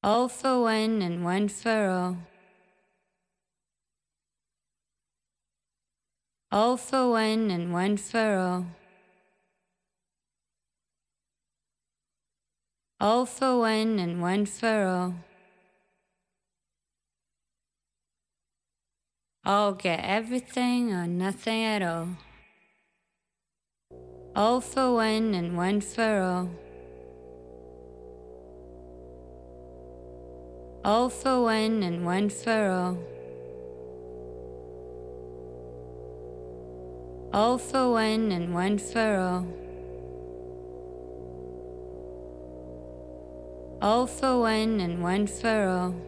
All for one and one for all. All for one and one for all. All for one and one for all. All get everything or nothing at all. All for one and one for all. All for one and one for all. All for one and one for all. All for one and one for all.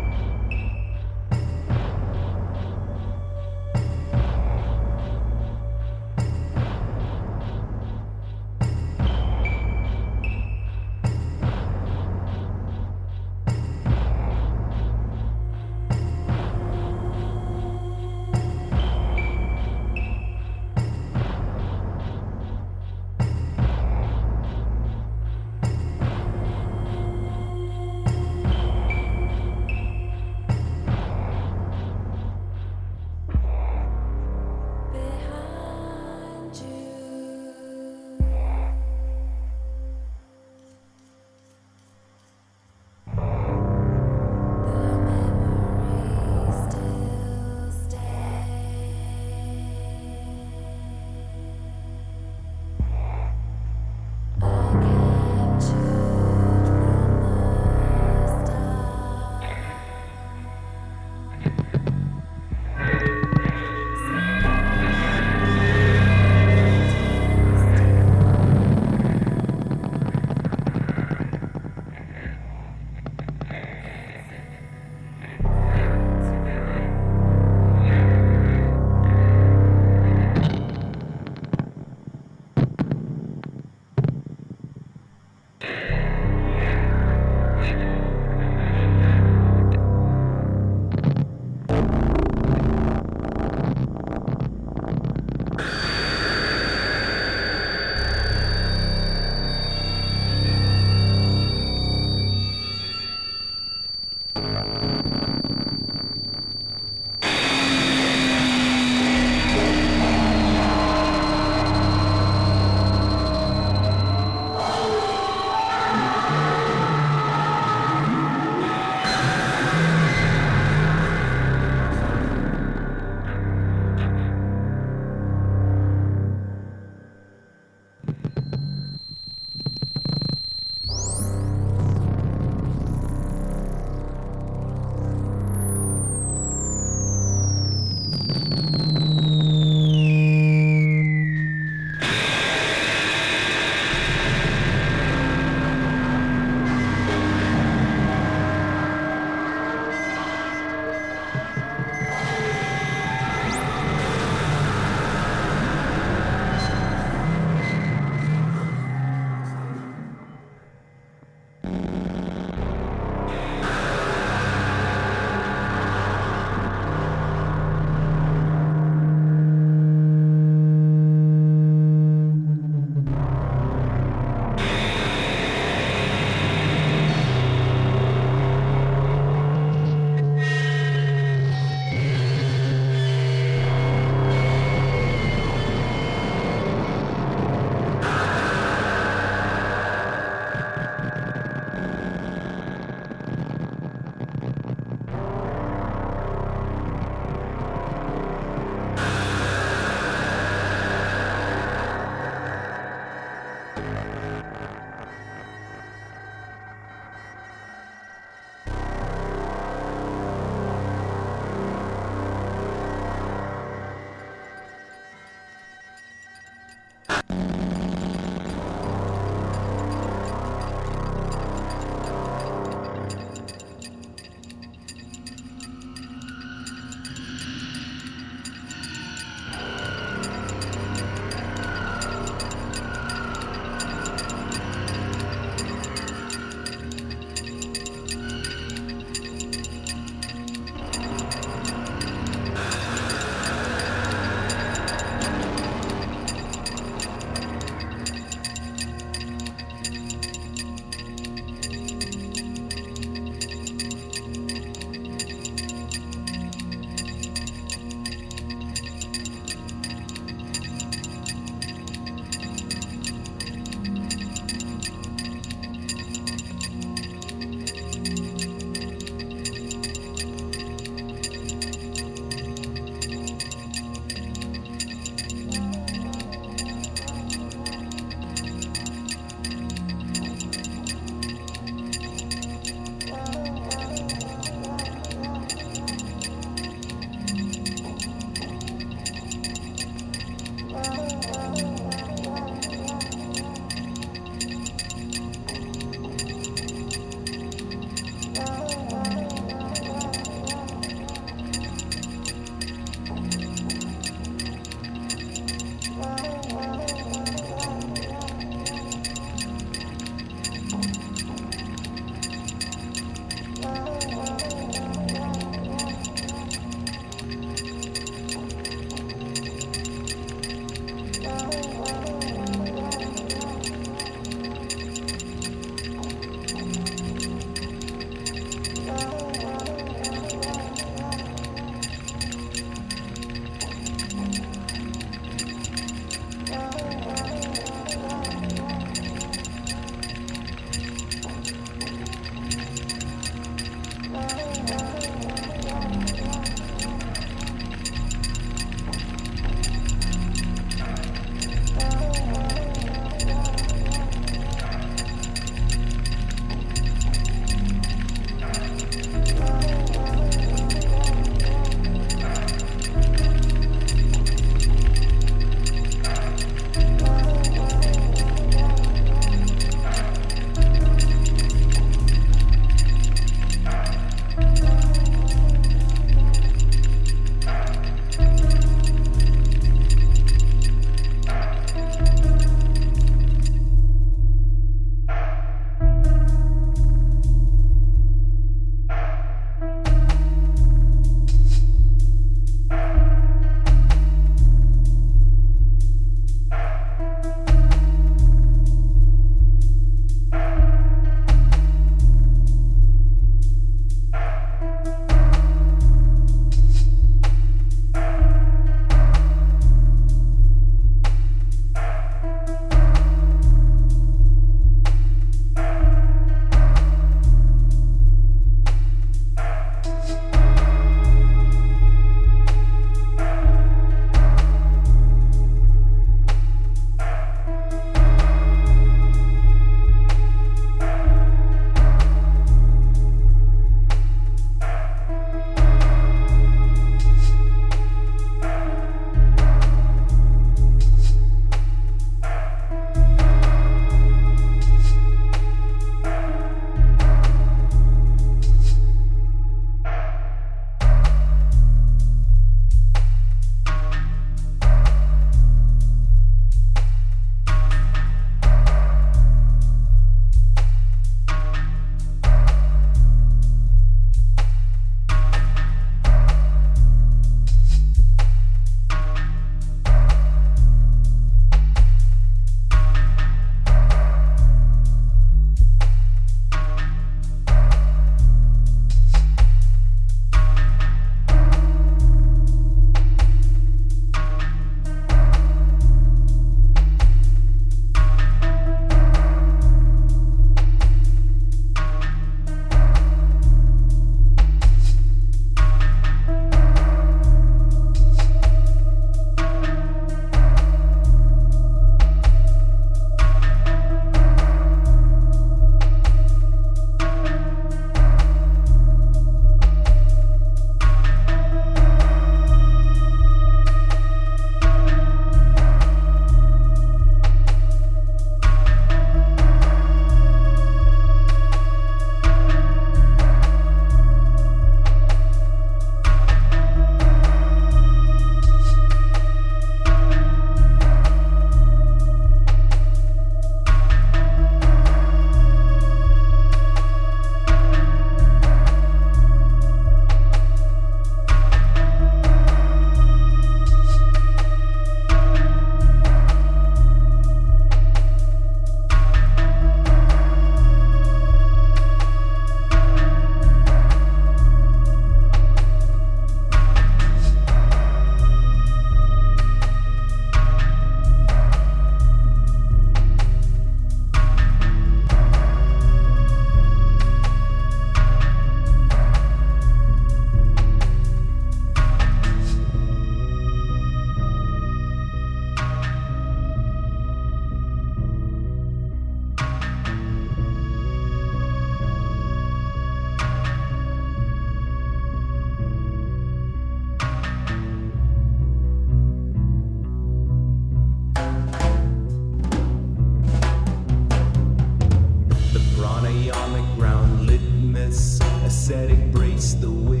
It's the way.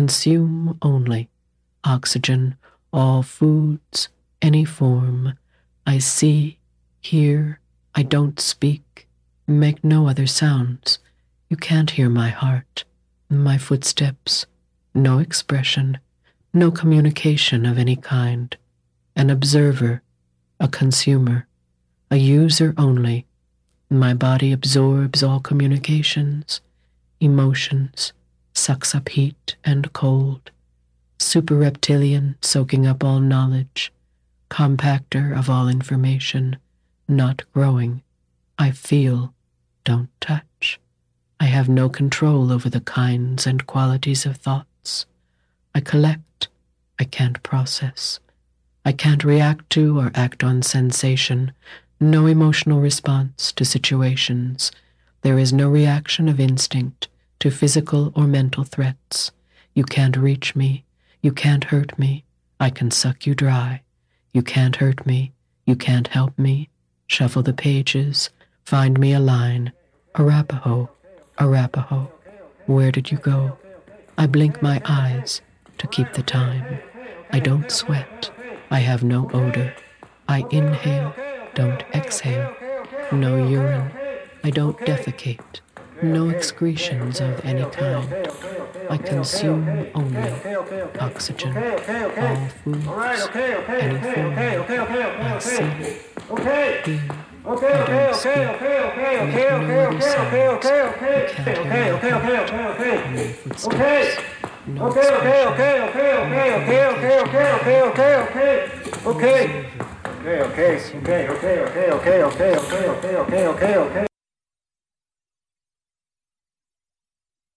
Consume only oxygen, all foods, any form. I see, hear, I don't speak, make no other sounds. You can't hear my heart, my footsteps, no expression, no communication of any kind. An observer, a consumer, a user only. My body absorbs all communications, emotions, sucks up heat and cold, super reptilian, soaking up all knowledge, compactor of all information, not growing. I feel, don't touch. I have no control over the kinds and qualities of thoughts. I collect, I can't process. I can't react to or act on sensation, no emotional response to situations. There is no reaction of instinct to physical or mental threats. You can't reach me. You can't hurt me. I can suck you dry. You can't hurt me. You can't help me. Shuffle the pages. Find me a line. Arapaho. Arapaho. Where did you go? I blink my eyes to keep the time. I don't sweat. I have no odor. I inhale, don't exhale. No urine. I don't defecate no excretions of any kind. I consume only oxygen, all foods, any form. I see, hear, I don't speak, make no other sounds. You can't hear my heart, no footsteps, no expression, no communication. Okay, okay, okay, okay, okay, okay, okay, okay, okay, okay, okay, okay.